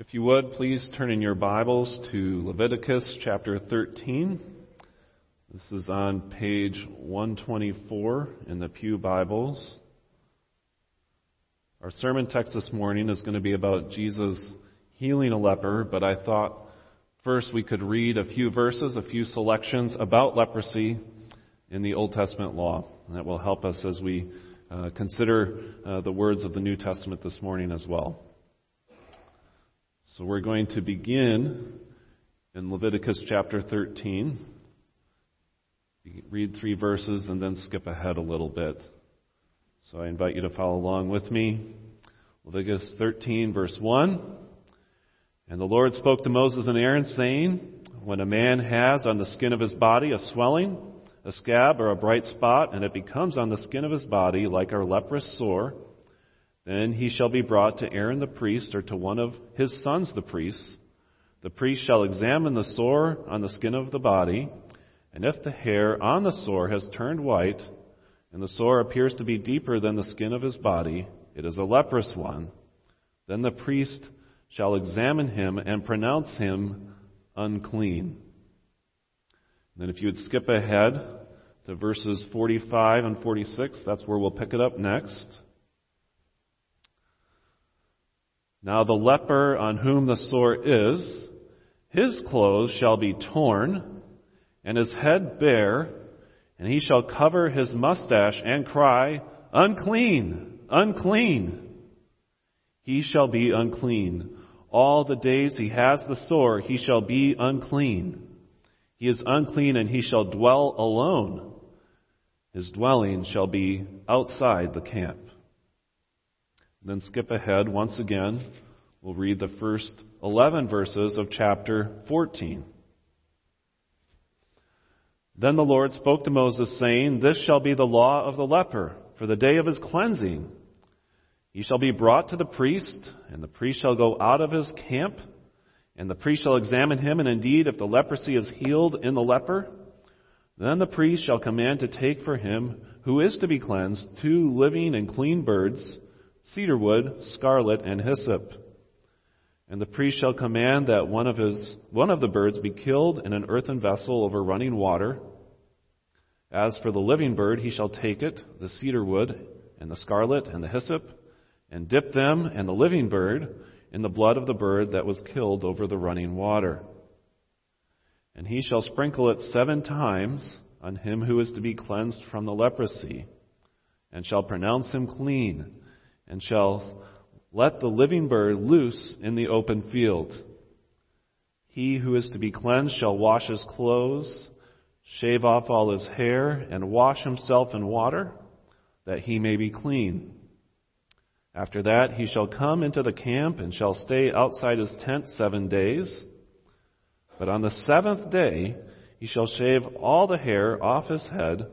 If you would, please turn in your Bibles to Leviticus chapter 13. This is on page 124 in the Pew Bibles. Our sermon text this morning is going to be about Jesus healing a leper, but I thought first we could read a few verses, a few selections about leprosy in the Old Testament law. And That will help us as we uh, consider uh, the words of the New Testament this morning as well. So we're going to begin in Leviticus chapter 13. Read three verses and then skip ahead a little bit. So I invite you to follow along with me. Leviticus 13 verse 1. And the Lord spoke to Moses and Aaron saying, When a man has on the skin of his body a swelling, a scab, or a bright spot, and it becomes on the skin of his body like a leprous sore, then he shall be brought to Aaron the priest or to one of his sons the priests. The priest shall examine the sore on the skin of the body, and if the hair on the sore has turned white, and the sore appears to be deeper than the skin of his body, it is a leprous one. Then the priest shall examine him and pronounce him unclean. And then if you would skip ahead to verses 45 and 46, that's where we'll pick it up next. Now the leper on whom the sore is, his clothes shall be torn, and his head bare, and he shall cover his mustache and cry, Unclean! Unclean! He shall be unclean. All the days he has the sore, he shall be unclean. He is unclean, and he shall dwell alone. His dwelling shall be outside the camp. Then skip ahead once again. We'll read the first 11 verses of chapter 14. Then the Lord spoke to Moses, saying, This shall be the law of the leper for the day of his cleansing. He shall be brought to the priest, and the priest shall go out of his camp, and the priest shall examine him, and indeed, if the leprosy is healed in the leper, then the priest shall command to take for him who is to be cleansed two living and clean birds cedar wood, scarlet, and hyssop. And the priest shall command that one of his, one of the birds be killed in an earthen vessel over running water. As for the living bird, he shall take it, the cedar wood, and the scarlet, and the hyssop, and dip them and the living bird in the blood of the bird that was killed over the running water. And he shall sprinkle it seven times on him who is to be cleansed from the leprosy, and shall pronounce him clean and shall let the living bird loose in the open field. He who is to be cleansed shall wash his clothes, shave off all his hair, and wash himself in water, that he may be clean. After that he shall come into the camp and shall stay outside his tent seven days. But on the seventh day he shall shave all the hair off his head,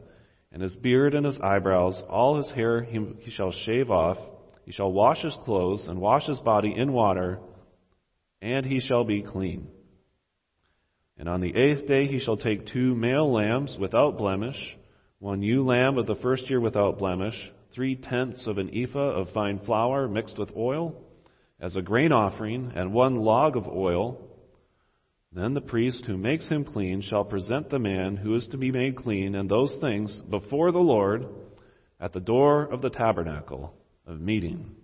and his beard and his eyebrows, all his hair he shall shave off, he shall wash his clothes and wash his body in water, and he shall be clean. And on the eighth day he shall take two male lambs without blemish, one ewe lamb of the first year without blemish, three tenths of an ephah of fine flour mixed with oil, as a grain offering, and one log of oil. Then the priest who makes him clean shall present the man who is to be made clean and those things before the Lord at the door of the tabernacle of meeting.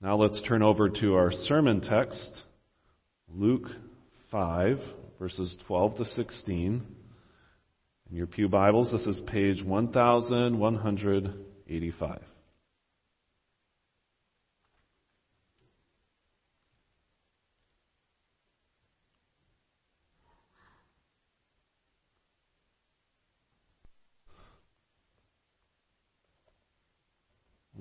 Now let's turn over to our sermon text, Luke 5, verses 12 to 16. In your Pew Bibles, this is page 1185.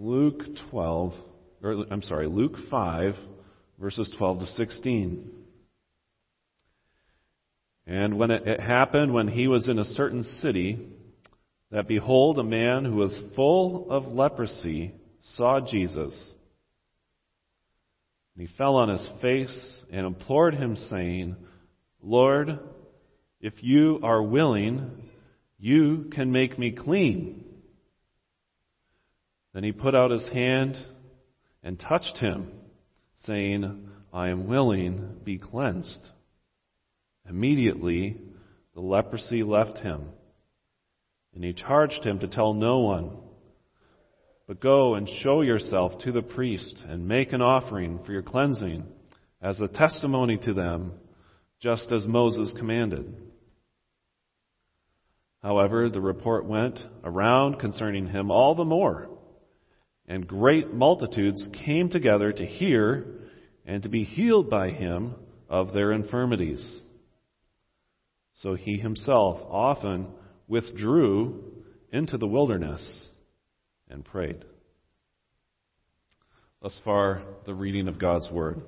Luke 12, or I'm sorry, Luke 5, verses 12 to 16. And when it, it happened, when he was in a certain city, that behold, a man who was full of leprosy saw Jesus. And he fell on his face and implored him, saying, Lord, if you are willing, you can make me clean. Then he put out his hand and touched him, saying, I am willing, be cleansed. Immediately, the leprosy left him, and he charged him to tell no one. But go and show yourself to the priest and make an offering for your cleansing as a testimony to them, just as Moses commanded. However, the report went around concerning him all the more, and great multitudes came together to hear and to be healed by him of their infirmities. So he himself often withdrew into the wilderness and prayed. Thus far, the reading of God's Word.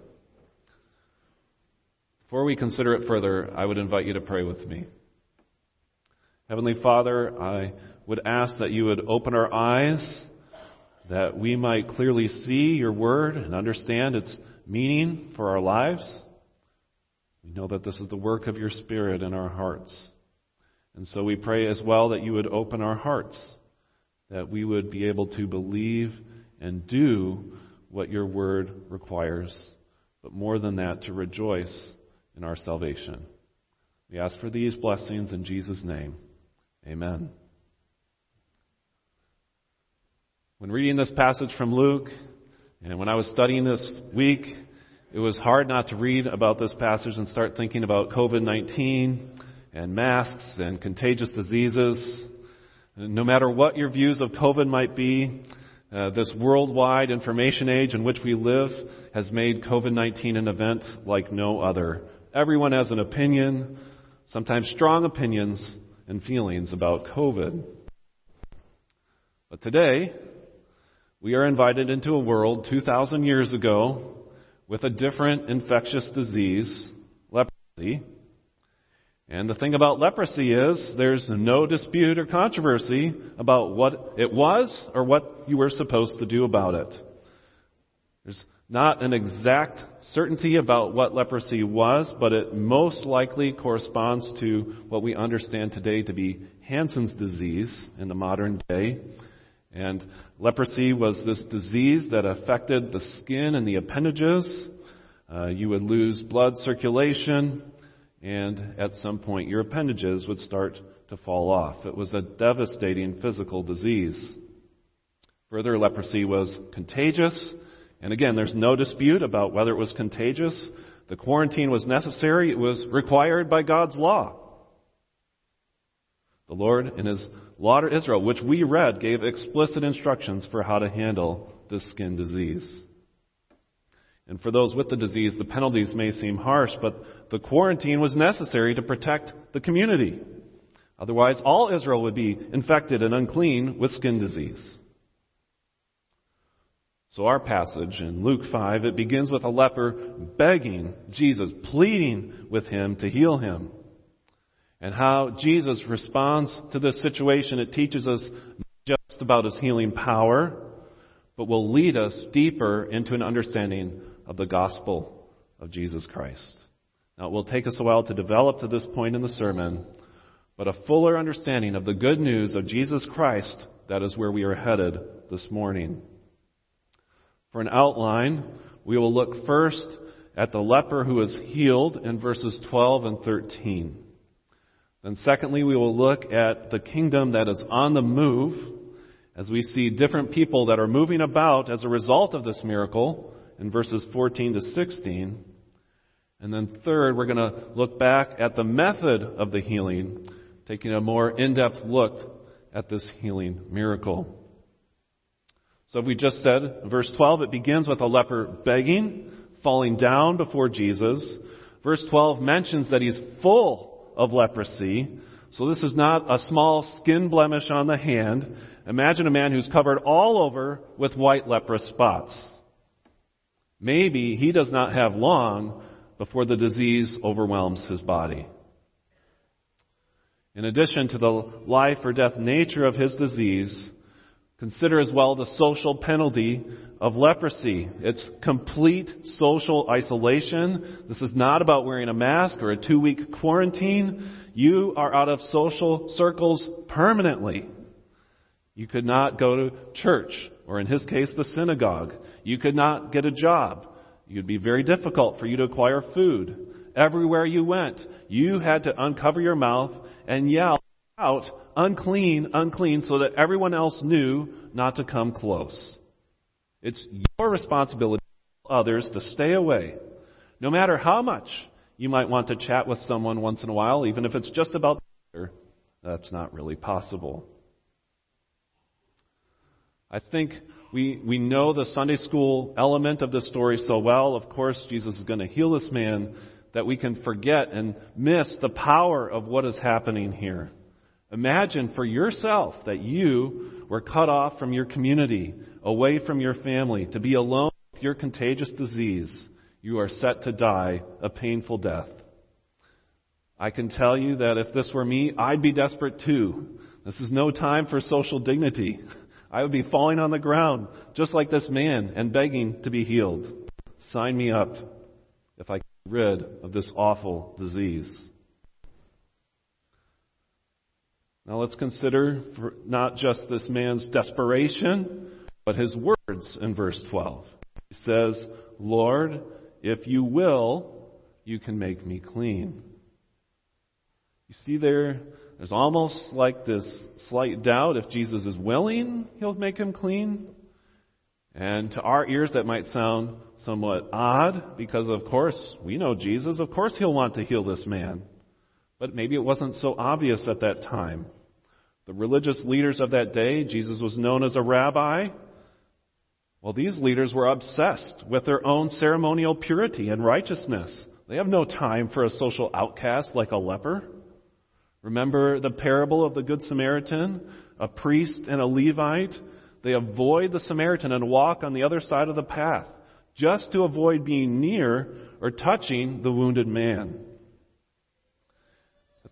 Before we consider it further, I would invite you to pray with me. Heavenly Father, I would ask that you would open our eyes that we might clearly see your Word and understand its meaning for our lives. We know that this is the work of your Spirit in our hearts. And so we pray as well that you would open our hearts, that we would be able to believe and do what your word requires, but more than that, to rejoice in our salvation. We ask for these blessings in Jesus' name. Amen. When reading this passage from Luke, and when I was studying this week, it was hard not to read about this passage and start thinking about COVID-19 and masks and contagious diseases. No matter what your views of COVID might be, uh, this worldwide information age in which we live has made COVID-19 an event like no other. Everyone has an opinion, sometimes strong opinions and feelings about COVID. But today, we are invited into a world 2,000 years ago with a different infectious disease, leprosy. And the thing about leprosy is there's no dispute or controversy about what it was or what you were supposed to do about it. There's not an exact certainty about what leprosy was, but it most likely corresponds to what we understand today to be Hansen's disease in the modern day. And leprosy was this disease that affected the skin and the appendages. Uh, you would lose blood circulation, and at some point your appendages would start to fall off. It was a devastating physical disease. Further, leprosy was contagious, and again, there's no dispute about whether it was contagious. The quarantine was necessary. It was required by God's law. The Lord, in His law Israel, which we read, gave explicit instructions for how to handle this skin disease. And for those with the disease, the penalties may seem harsh, but the quarantine was necessary to protect the community. Otherwise, all Israel would be infected and unclean with skin disease. So our passage in Luke 5, it begins with a leper begging Jesus, pleading with him to heal him and how Jesus responds to this situation. It teaches us not just about his healing power, but will lead us deeper into an understanding of the gospel of Jesus Christ. Now, it will take us a while to develop to this point in the sermon, but a fuller understanding of the good news of Jesus Christ, that is where we are headed this morning. For an outline, we will look first at the leper who is healed in verses 12 and 13. Then secondly, we will look at the kingdom that is on the move as we see different people that are moving about as a result of this miracle in verses 14 to 16. And then third, we're going to look back at the method of the healing, taking a more in-depth look at this healing miracle. So we just said, verse 12, it begins with a leper begging, falling down before Jesus. Verse 12 mentions that he's full of leprosy. So this is not a small skin blemish on the hand. Imagine a man who's covered all over with white leprous spots. Maybe he does not have long before the disease overwhelms his body. In addition to the life or death nature of his disease, Consider as well the social penalty of leprosy. It's complete social isolation. This is not about wearing a mask or a two week quarantine. You are out of social circles permanently. You could not go to church, or in his case, the synagogue. You could not get a job. It'd be very difficult for you to acquire food. Everywhere you went, you had to uncover your mouth and yell out, unclean, unclean, so that everyone else knew not to come close. It's your responsibility to tell others to stay away. No matter how much you might want to chat with someone once in a while, even if it's just about the weather, that's not really possible. I think we, we know the Sunday school element of the story so well. Of course, Jesus is going to heal this man that we can forget and miss the power of what is happening here. Imagine for yourself that you were cut off from your community, away from your family, to be alone with your contagious disease. You are set to die a painful death. I can tell you that if this were me, I'd be desperate too. This is no time for social dignity. I would be falling on the ground, just like this man, and begging to be healed. Sign me up if I get rid of this awful disease. Now let's consider not just this man's desperation, but his words in verse 12. He says, Lord, if you will, you can make me clean. You see there, there's almost like this slight doubt if Jesus is willing, he'll make him clean. And to our ears, that might sound somewhat odd because, of course, we know Jesus. Of course, he'll want to heal this man. But maybe it wasn't so obvious at that time. The religious leaders of that day, Jesus was known as a rabbi. Well, these leaders were obsessed with their own ceremonial purity and righteousness. They have no time for a social outcast like a leper. Remember the parable of the Good Samaritan? A priest and a Levite they avoid the Samaritan and walk on the other side of the path just to avoid being near or touching the wounded man.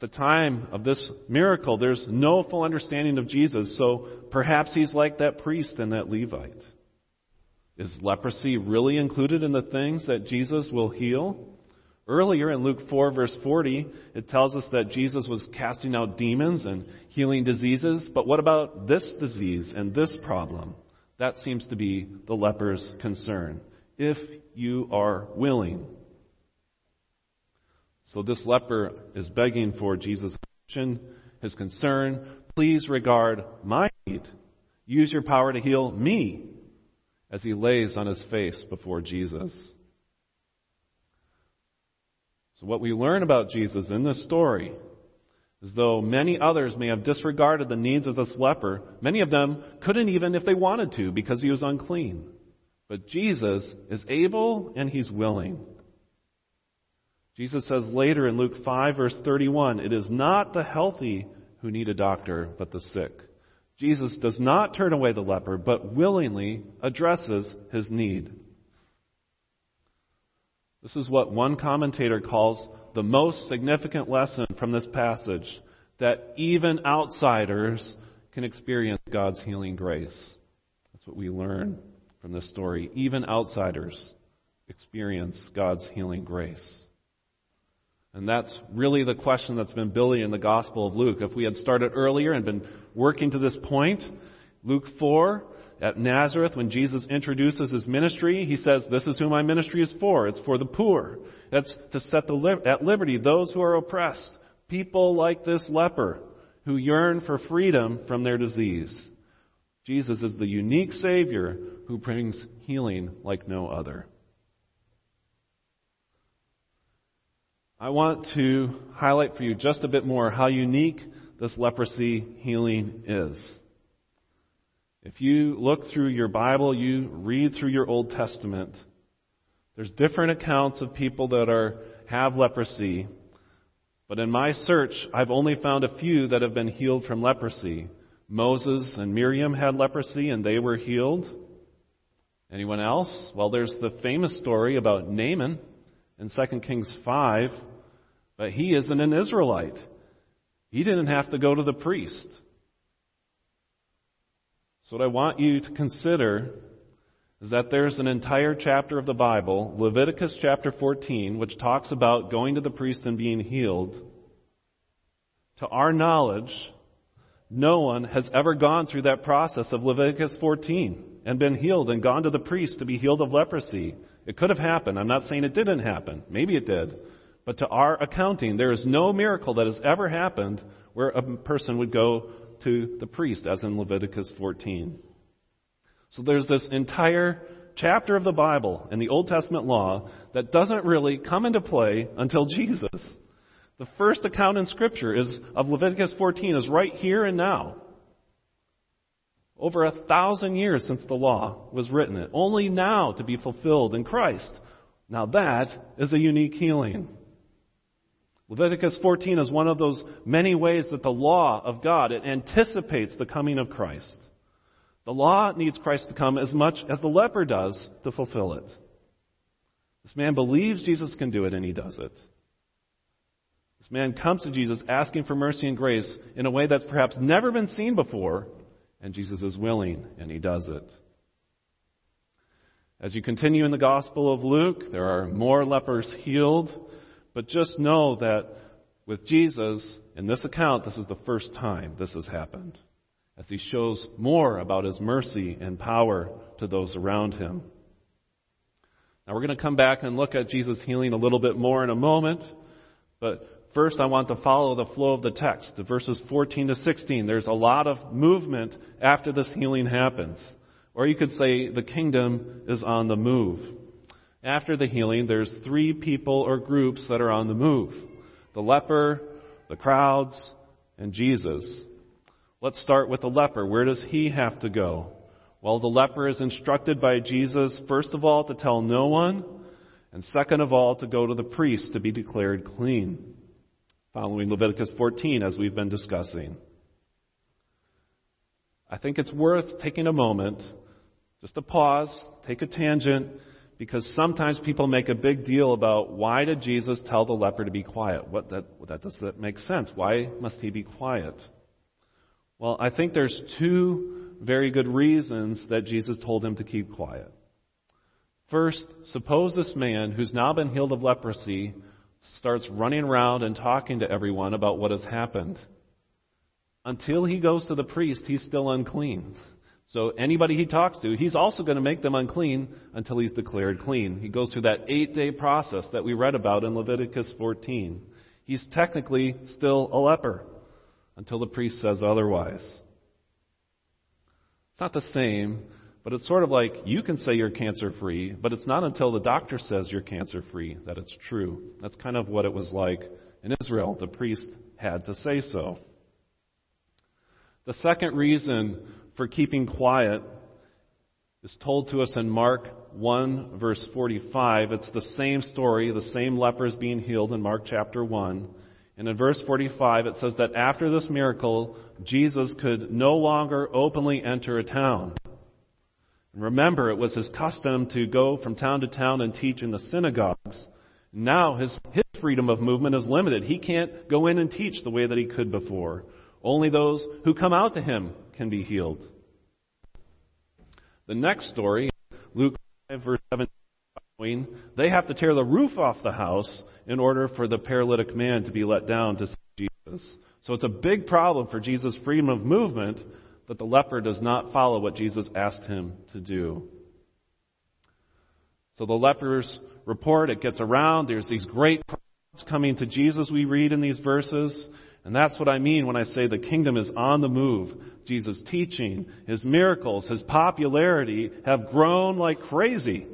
The time of this miracle, there's no full understanding of Jesus, so perhaps he's like that priest and that Levite. Is leprosy really included in the things that Jesus will heal? Earlier in Luke 4 verse 40, it tells us that Jesus was casting out demons and healing diseases. But what about this disease and this problem? That seems to be the leper's concern. If you are willing. So this leper is begging for Jesus' attention, his concern. Please regard my need. Use your power to heal me as he lays on his face before Jesus. So, what we learn about Jesus in this story is though many others may have disregarded the needs of this leper, many of them couldn't even if they wanted to because he was unclean. But Jesus is able and he's willing. Jesus says later in Luke 5 verse 31, it is not the healthy who need a doctor, but the sick. Jesus does not turn away the leper, but willingly addresses his need. This is what one commentator calls the most significant lesson from this passage that even outsiders can experience God's healing grace. That's what we learn from this story. Even outsiders experience God's healing grace. And that's really the question that's been building in the Gospel of Luke. If we had started earlier and been working to this point, Luke 4 at Nazareth, when Jesus introduces his ministry, he says, This is who my ministry is for. It's for the poor. That's to set the, at liberty those who are oppressed. People like this leper who yearn for freedom from their disease. Jesus is the unique Savior who brings healing like no other. I want to highlight for you just a bit more how unique this leprosy healing is. If you look through your Bible, you read through your Old Testament, there's different accounts of people that are, have leprosy. But in my search, I've only found a few that have been healed from leprosy. Moses and Miriam had leprosy and they were healed. Anyone else? Well, there's the famous story about Naaman in 2 Kings 5, but he isn't an Israelite. He didn't have to go to the priest. So, what I want you to consider is that there's an entire chapter of the Bible, Leviticus chapter 14, which talks about going to the priest and being healed. To our knowledge, no one has ever gone through that process of Leviticus 14. and been healed and gone to the priest to be healed of leprosy. It could have happened. I'm not saying it didn't happen. Maybe it did. But to our accounting, there is no miracle that has ever happened where a person would go to the priest, as in Leviticus 14. So there's this entire chapter of the Bible in the Old Testament law that doesn't really come into play until Jesus. The first account in Scripture is of Leviticus 14 is right here and now. Over a thousand years since the law was written, it only now to be fulfilled in Christ. Now that is a unique healing. Leviticus 14 is one of those many ways that the law of God it anticipates the coming of Christ. The law needs Christ to come as much as the leper does to fulfill it. This man believes Jesus can do it and he does it. This man comes to Jesus asking for mercy and grace in a way that's perhaps never been seen before, and Jesus is willing and he does it. As you continue in the Gospel of Luke, there are more lepers healed but just know that with Jesus, in this account, this is the first time this has happened, as he shows more about his mercy and power to those around him. Now we're going to come back and look at Jesus healing a little bit more in a moment, but first I want to follow the flow of the text. To verses 14 to 16, there's a lot of movement after this healing happens. Or you could say the kingdom is on the move. After the healing, there's three people or groups that are on the move. The leper, the crowds, and Jesus. Let's start with the leper. Where does he have to go? Well, the leper is instructed by Jesus, first of all, to tell no one, and second of all, to go to the priest to be declared clean. Following Leviticus 14, as we've been discussing. I think it's worth taking a moment, just to pause, take a tangent, because sometimes people make a big deal about why did Jesus tell the leper to be quiet? What that, that does that make sense? Why must he be quiet? Well, I think there's two very good reasons that Jesus told him to keep quiet. First, suppose this man who's now been healed of leprosy starts running around and talking to everyone about what has happened. Until he goes to the priest, he's still unclean. So anybody he talks to, he's also going to make them unclean until he's declared clean. He goes through that eight day process that we read about in Leviticus 14. He's technically still a leper until the priest says otherwise. It's not the same, but it's sort of like you can say you're cancer free, but it's not until the doctor says you're cancer free that it's true. That's kind of what it was like in Israel. The priest had to say so. The second reason for keeping quiet is told to us in Mark 1 verse 45. It's the same story, the same lepers being healed in Mark chapter 1. And in verse 45 it says that after this miracle, Jesus could no longer openly enter a town. And remember, it was his custom to go from town to town and teach in the synagogues. Now his, his freedom of movement is limited. He can't go in and teach the way that he could before. Only those who come out to him can be healed. The next story, Luke 5, verse 17, they have to tear the roof off the house in order for the paralytic man to be let down to see Jesus. So it's a big problem for Jesus' freedom of movement that the leper does not follow what Jesus asked him to do. So the leper's report, it gets around. There's these great coming to Jesus, we read in these verses. And that's what I mean when I say the kingdom is on the move. Jesus' teaching, his miracles, his popularity have grown like crazy.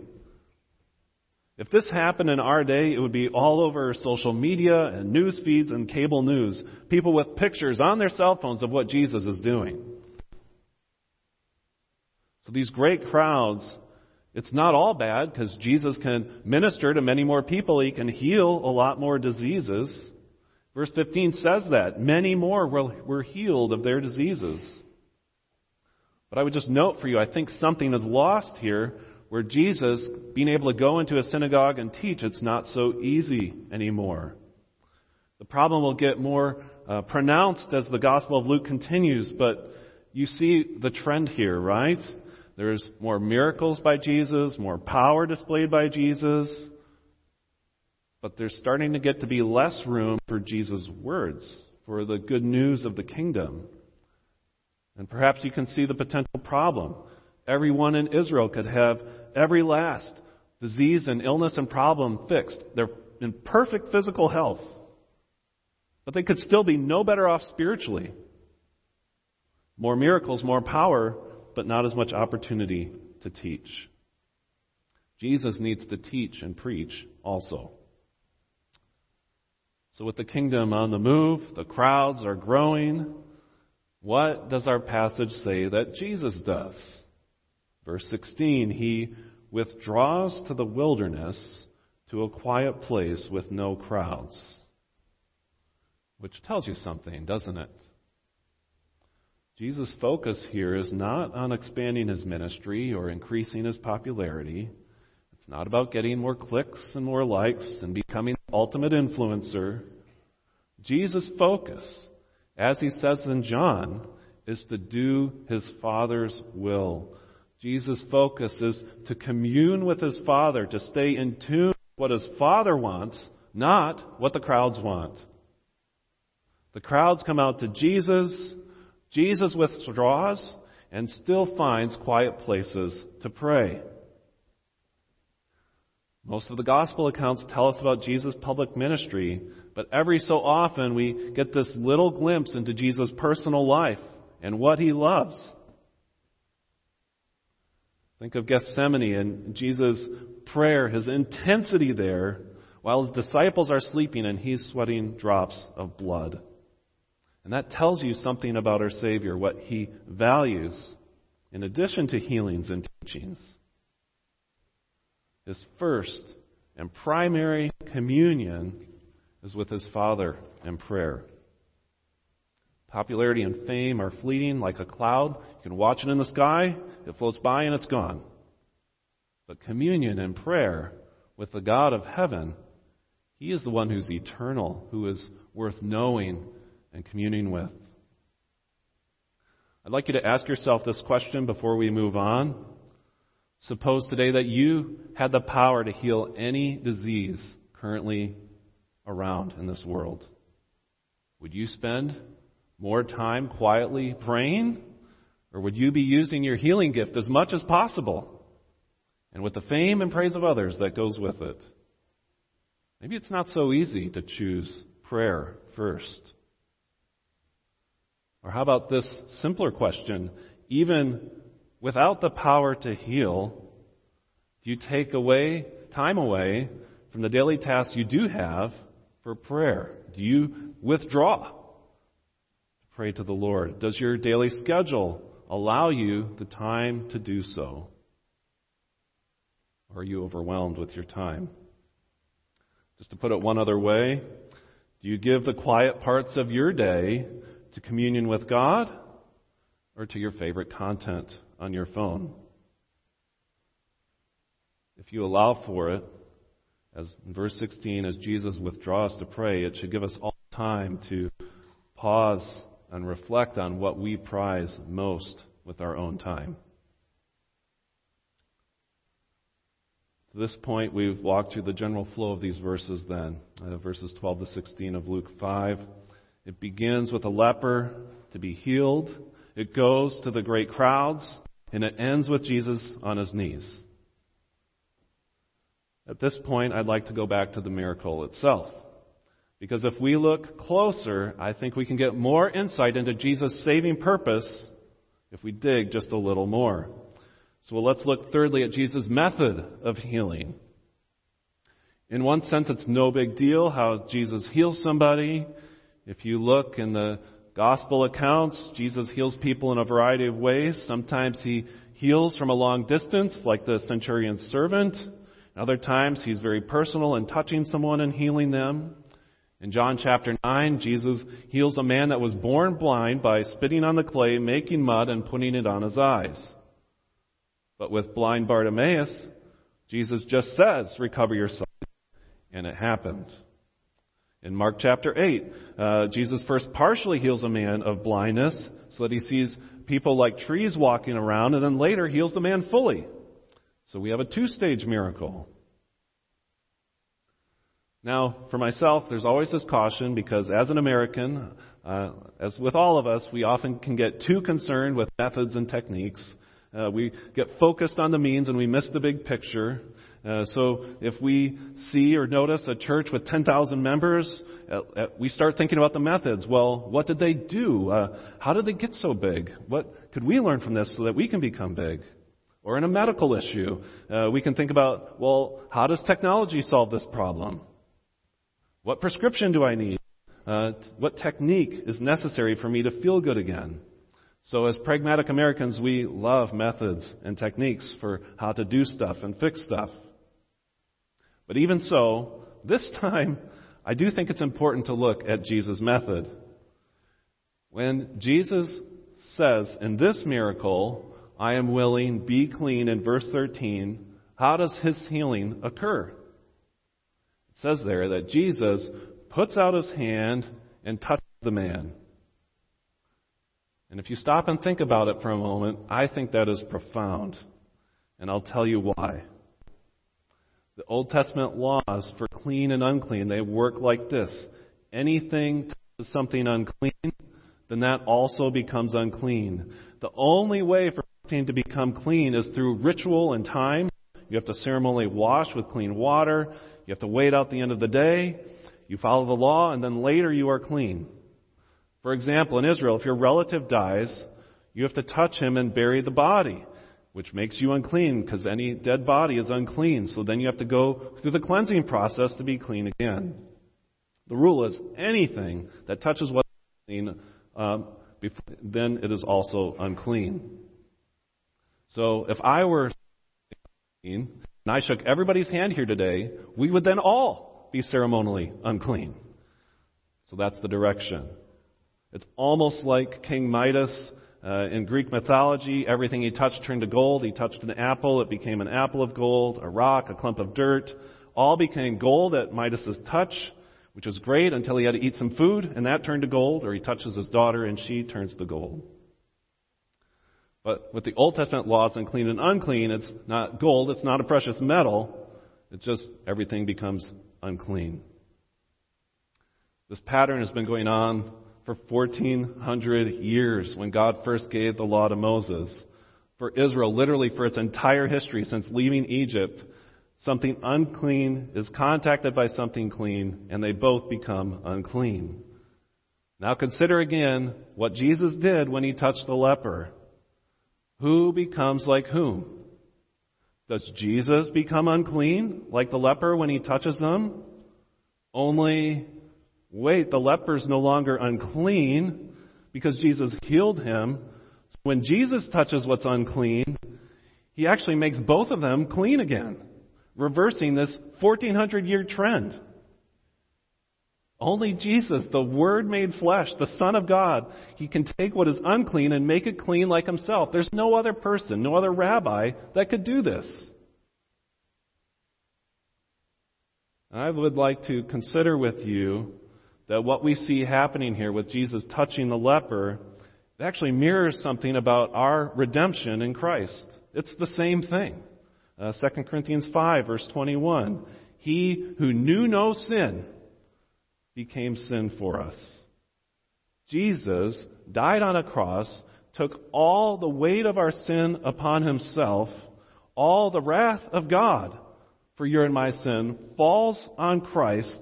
If this happened in our day, it would be all over social media and news feeds and cable news. People with pictures on their cell phones of what Jesus is doing. So these great crowds, it's not all bad because Jesus can minister to many more people. He can heal a lot more diseases. Verse 15 says that. Many more were healed of their diseases. But I would just note for you, I think something is lost here where Jesus, being able to go into a synagogue and teach, it's not so easy anymore. The problem will get more uh, pronounced as the Gospel of Luke continues, but you see the trend here, right? There's more miracles by Jesus, more power displayed by Jesus, but there's starting to get to be less room for Jesus' words, for the good news of the kingdom. And perhaps you can see the potential problem. everyone in Israel could have every last disease and illness and problem fixed. They're in perfect physical health. But they could still be no better off spiritually. More miracles, more power, but not as much opportunity to teach. Jesus needs to teach and preach also. So with the kingdom on the move, the crowds are growing, what does our passage say that Jesus does? Verse 16, he withdraws to the wilderness to a quiet place with no crowds. Which tells you something, doesn't it? Jesus' focus here is not on expanding his ministry or increasing his popularity. It's not about getting more clicks and more likes and becoming the ultimate influencer. Jesus' focus, as he says in John, is to do his Father's will. Jesus' focus is to commune with his Father, to stay in tune with what his Father wants, not what the crowds want. The crowds come out to Jesus. Jesus withdraws and still finds quiet places to pray. Most of the gospel accounts tell us about Jesus' public ministry, but every so often we get this little glimpse into Jesus' personal life and what he loves. Think of Gethsemane and Jesus' prayer, his intensity there, while his disciples are sleeping and he's sweating drops of blood. And that tells you something about our Savior, what he values, in addition to healings and teachings. His first and primary communion is with his Father in prayer. Popularity and fame are fleeting like a cloud. You can watch it in the sky, it floats by and it's gone. But communion and prayer with the God of heaven, He is the one who's eternal, who is worth knowing and communing with. I'd like you to ask yourself this question before we move on. Suppose today that you had the power to heal any disease currently around in this world. Would you spend more time quietly praying? Or would you be using your healing gift as much as possible? And with the fame and praise of others that goes with it. Maybe it's not so easy to choose prayer first. Or how about this simpler question? Even without the power to heal, do you take away time away from the daily tasks you do have for prayer? Do you withdraw to pray to the Lord? Does your daily schedule allow you the time to do so? Or are you overwhelmed with your time? Just to put it one other way, do you give the quiet parts of your day to communion with God or to your favorite content on your phone? If you allow for it, as in verse 16, as Jesus withdraws to pray, it should give us all time to pause and reflect on what we prize most with our own time. To this point, we've walked through the general flow of these verses then, uh, verses 12 to 16 of Luke 5. It begins with a leper to be healed. It goes to the great crowds, and it ends with Jesus on his knees. At this point, I'd like to go back to the miracle itself. Because if we look closer, I think we can get more insight into Jesus' saving purpose if we dig just a little more. So let's look thirdly at Jesus' method of healing. In one sense, it's no big deal how Jesus heals somebody. If you look in the gospel accounts, Jesus heals people in a variety of ways. Sometimes he heals from a long distance, like the centurion's servant. Other times, he's very personal in touching someone and healing them. In John chapter 9, Jesus heals a man that was born blind by spitting on the clay, making mud, and putting it on his eyes. But with blind Bartimaeus, Jesus just says, recover your sight. And it happened. In Mark chapter 8, uh, Jesus first partially heals a man of blindness so that he sees people like trees walking around, and then later heals the man fully. So we have a two stage miracle. Now, for myself, there's always this caution because as an American, uh, as with all of us, we often can get too concerned with methods and techniques. Uh, we get focused on the means and we miss the big picture. Uh, so if we see or notice a church with 10,000 members, uh, uh, we start thinking about the methods. Well, what did they do? Uh, how did they get so big? What could we learn from this so that we can become big? Or in a medical issue, uh, we can think about, well, how does technology solve this problem? What prescription do I need? Uh, what technique is necessary for me to feel good again? So as pragmatic Americans, we love methods and techniques for how to do stuff and fix stuff. But even so, this time, I do think it's important to look at Jesus' method. When Jesus says in this miracle, I am willing, be clean in verse 13, how does his healing occur? It says there that Jesus puts out his hand and touches the man. And if you stop and think about it for a moment, I think that is profound. And I'll tell you why. The Old Testament laws for clean and unclean, they work like this. Anything touches something unclean, then that also becomes unclean. The only way for something to become clean is through ritual and time. You have to ceremonially wash with clean water. You have to wait out the end of the day. You follow the law, and then later you are clean. For example, in Israel, if your relative dies, you have to touch him and bury the body, which makes you unclean because any dead body is unclean. So then you have to go through the cleansing process to be clean again. The rule is anything that touches what's clean, um, before, then it is also unclean. So if I were clean and I shook everybody's hand here today, we would then all be ceremonially unclean. So that's the direction. It's almost like King Midas uh, in Greek mythology. Everything he touched turned to gold. He touched an apple, it became an apple of gold. A rock, a clump of dirt, all became gold at Midas's touch, which was great until he had to eat some food, and that turned to gold. Or he touches his daughter, and she turns to gold. But with the Old Testament laws on clean and unclean, it's not gold, it's not a precious metal. It's just everything becomes unclean. This pattern has been going on for 1400 years when God first gave the law to Moses. For Israel, literally for its entire history since leaving Egypt, something unclean is contacted by something clean and they both become unclean. Now consider again what Jesus did when he touched the leper. Who becomes like whom? Does Jesus become unclean like the leper when he touches them? Only wait, the leper is no longer unclean because Jesus healed him. When Jesus touches what's unclean, he actually makes both of them clean again, reversing this 1400 year trend. Only Jesus, the Word made flesh, the Son of God, He can take what is unclean and make it clean like Himself. There's no other person, no other rabbi that could do this. I would like to consider with you that what we see happening here with Jesus touching the leper it actually mirrors something about our redemption in Christ. It's the same thing. Uh, 2 Corinthians 5 verse 21. He who knew no sin became sin for us. Jesus died on a cross, took all the weight of our sin upon himself, all the wrath of God for your and my sin falls on Christ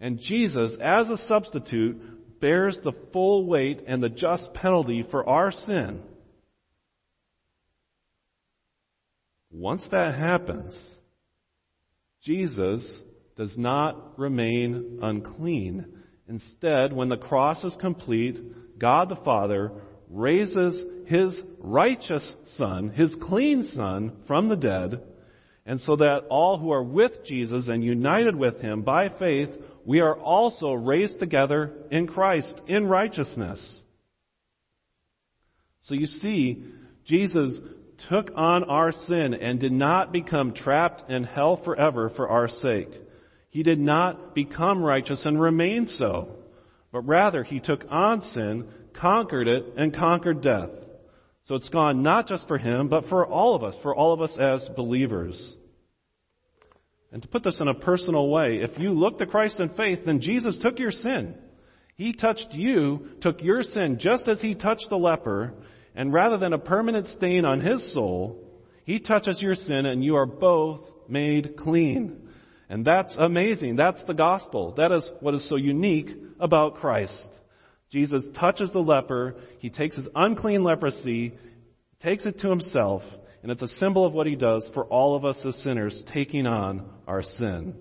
and Jesus, as a substitute, bears the full weight and the just penalty for our sin. Once that happens, Jesus does not remain unclean. Instead, when the cross is complete, God the Father raises his righteous Son, his clean Son, from the dead, and so that all who are with Jesus and united with him by faith we are also raised together in Christ in righteousness. So you see, Jesus took on our sin and did not become trapped in hell forever for our sake. He did not become righteous and remain so, but rather he took on sin, conquered it, and conquered death. So it's gone not just for him, but for all of us, for all of us as believers. And to put this in a personal way, if you look to Christ in faith, then Jesus took your sin. He touched you, took your sin just as he touched the leper, And rather than a permanent stain on his soul, he touches your sin and you are both made clean. And that's amazing. That's the gospel. That is what is so unique about Christ. Jesus touches the leper. He takes his unclean leprosy, takes it to himself, and it's a symbol of what he does for all of us as sinners taking on our sin.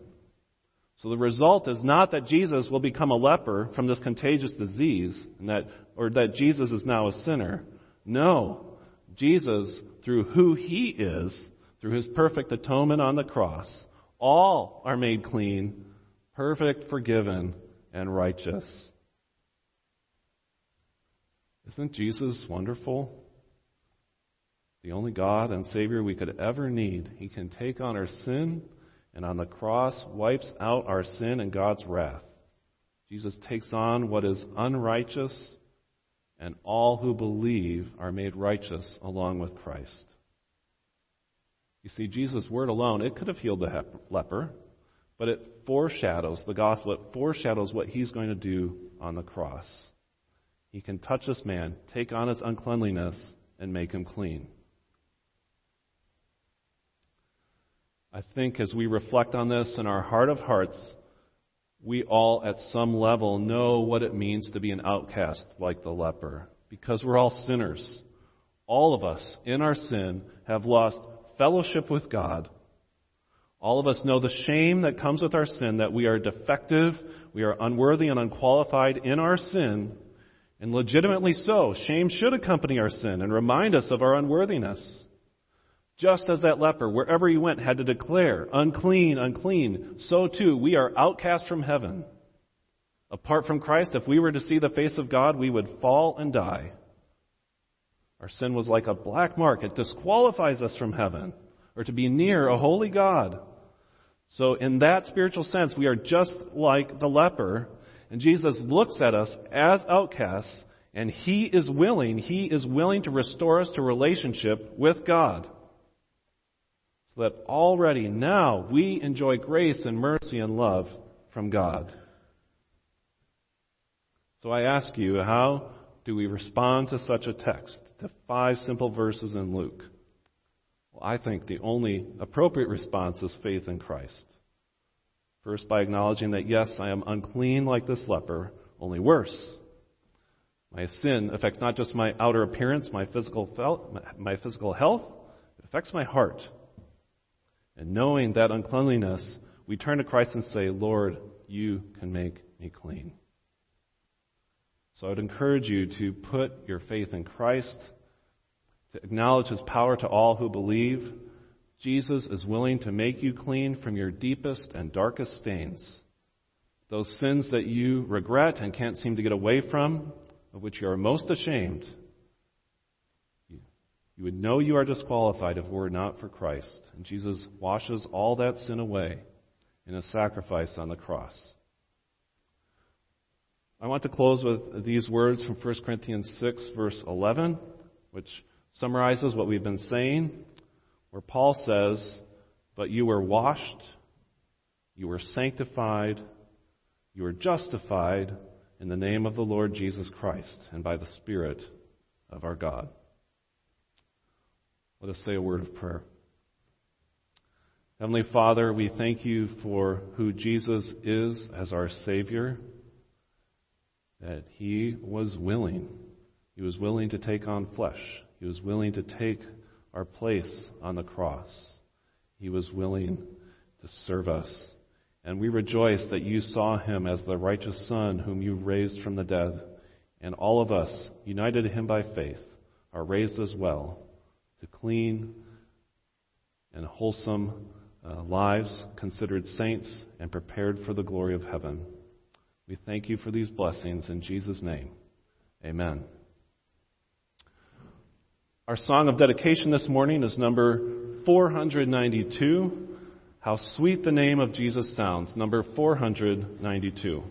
So the result is not that Jesus will become a leper from this contagious disease, and that, or that Jesus is now a sinner. No. Jesus, through who he is, through his perfect atonement on the cross, all are made clean, perfect, forgiven, and righteous. Isn't Jesus wonderful? The only God and Savior we could ever need. He can take on our sin and on the cross wipes out our sin and God's wrath. Jesus takes on what is unrighteous, and all who believe are made righteous along with Christ. You see, Jesus' word alone, it could have healed the leper, but it foreshadows the gospel, it foreshadows what he's going to do on the cross. He can touch this man, take on his uncleanliness, and make him clean. I think as we reflect on this in our heart of hearts, we all at some level know what it means to be an outcast like the leper because we're all sinners. All of us in our sin have lost fellowship with God. All of us know the shame that comes with our sin, that we are defective, we are unworthy and unqualified in our sin, and legitimately so. Shame should accompany our sin and remind us of our unworthiness. Just as that leper, wherever he went, had to declare, unclean, unclean, so too we are outcast from heaven. Apart from Christ, if we were to see the face of God, we would fall and die. Our sin was like a black mark. It disqualifies us from heaven or to be near a holy God. So in that spiritual sense, we are just like the leper. And Jesus looks at us as outcasts and He is willing, He is willing to restore us to relationship with God. That already now we enjoy grace and mercy and love from God. So I ask you, how do we respond to such a text, to five simple verses in Luke? Well, I think the only appropriate response is faith in Christ. First, by acknowledging that, yes, I am unclean like this leper, only worse. My sin affects not just my outer appearance, my physical, my physical health, it affects my heart. And knowing that uncleanliness, we turn to Christ and say, Lord, you can make me clean. So I would encourage you to put your faith in Christ, to acknowledge his power to all who believe. Jesus is willing to make you clean from your deepest and darkest stains. Those sins that you regret and can't seem to get away from, of which you are most ashamed. You would know you are disqualified if it were not for Christ. And Jesus washes all that sin away in a sacrifice on the cross. I want to close with these words from 1 Corinthians 6, verse 11, which summarizes what we've been saying, where Paul says, But you were washed, you were sanctified, you were justified in the name of the Lord Jesus Christ and by the Spirit of our God. Let us say a word of prayer. Heavenly Father, we thank you for who Jesus is as our Savior that he was willing. He was willing to take on flesh. He was willing to take our place on the cross. He was willing to serve us. And we rejoice that you saw him as the righteous Son whom you raised from the dead. And all of us, united to him by faith, are raised as well clean and wholesome uh, lives, considered saints, and prepared for the glory of heaven. We thank you for these blessings in Jesus' name. Amen. Our song of dedication this morning is number 492. How sweet the name of Jesus sounds. Number 492.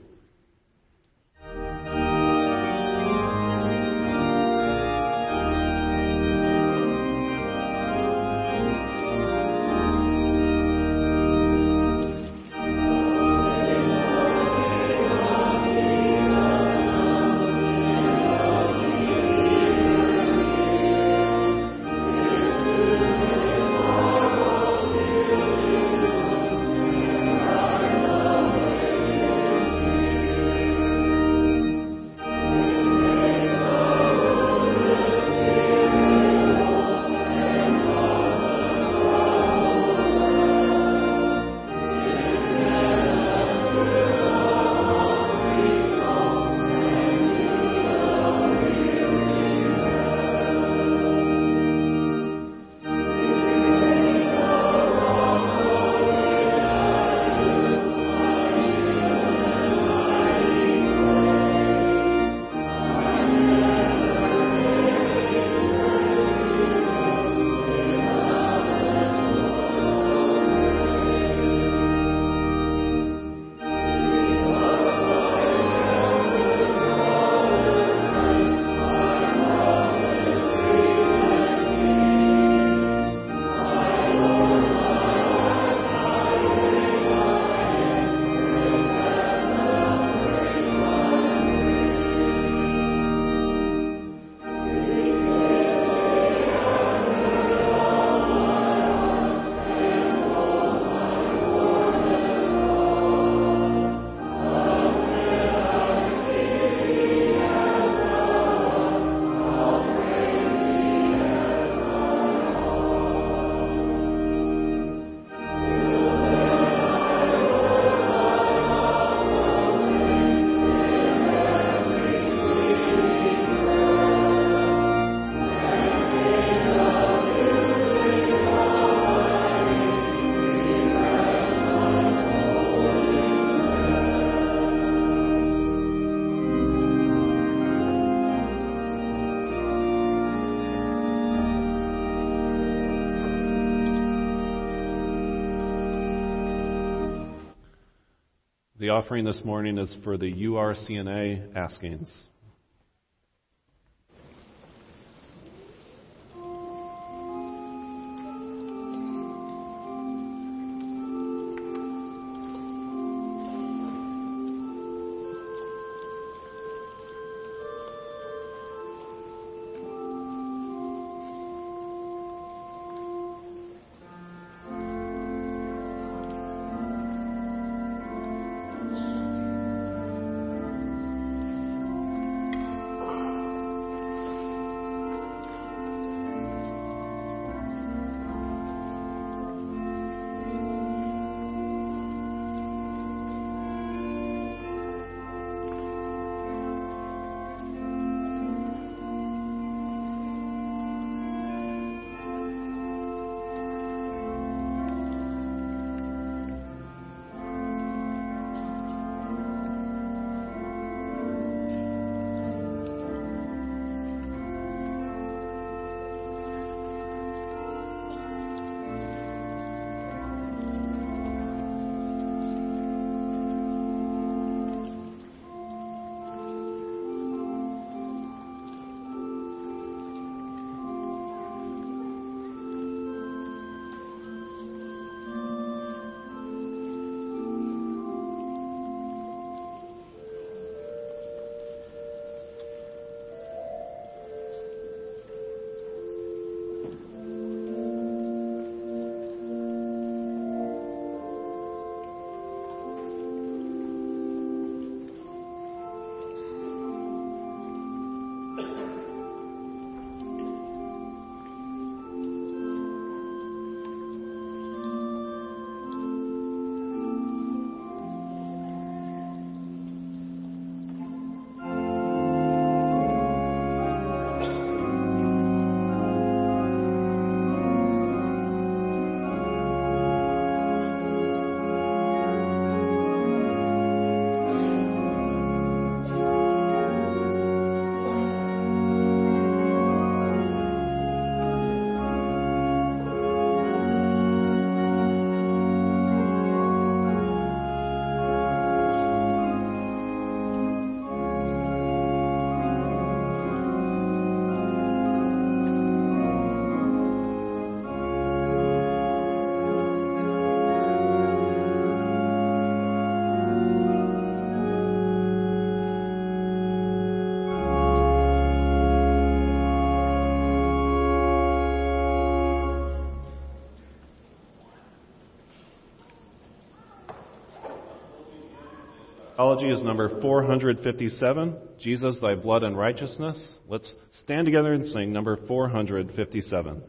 The offering this morning is for the URCNA askings. Apology is number 457. Jesus, thy blood and righteousness. Let's stand together and sing number 457.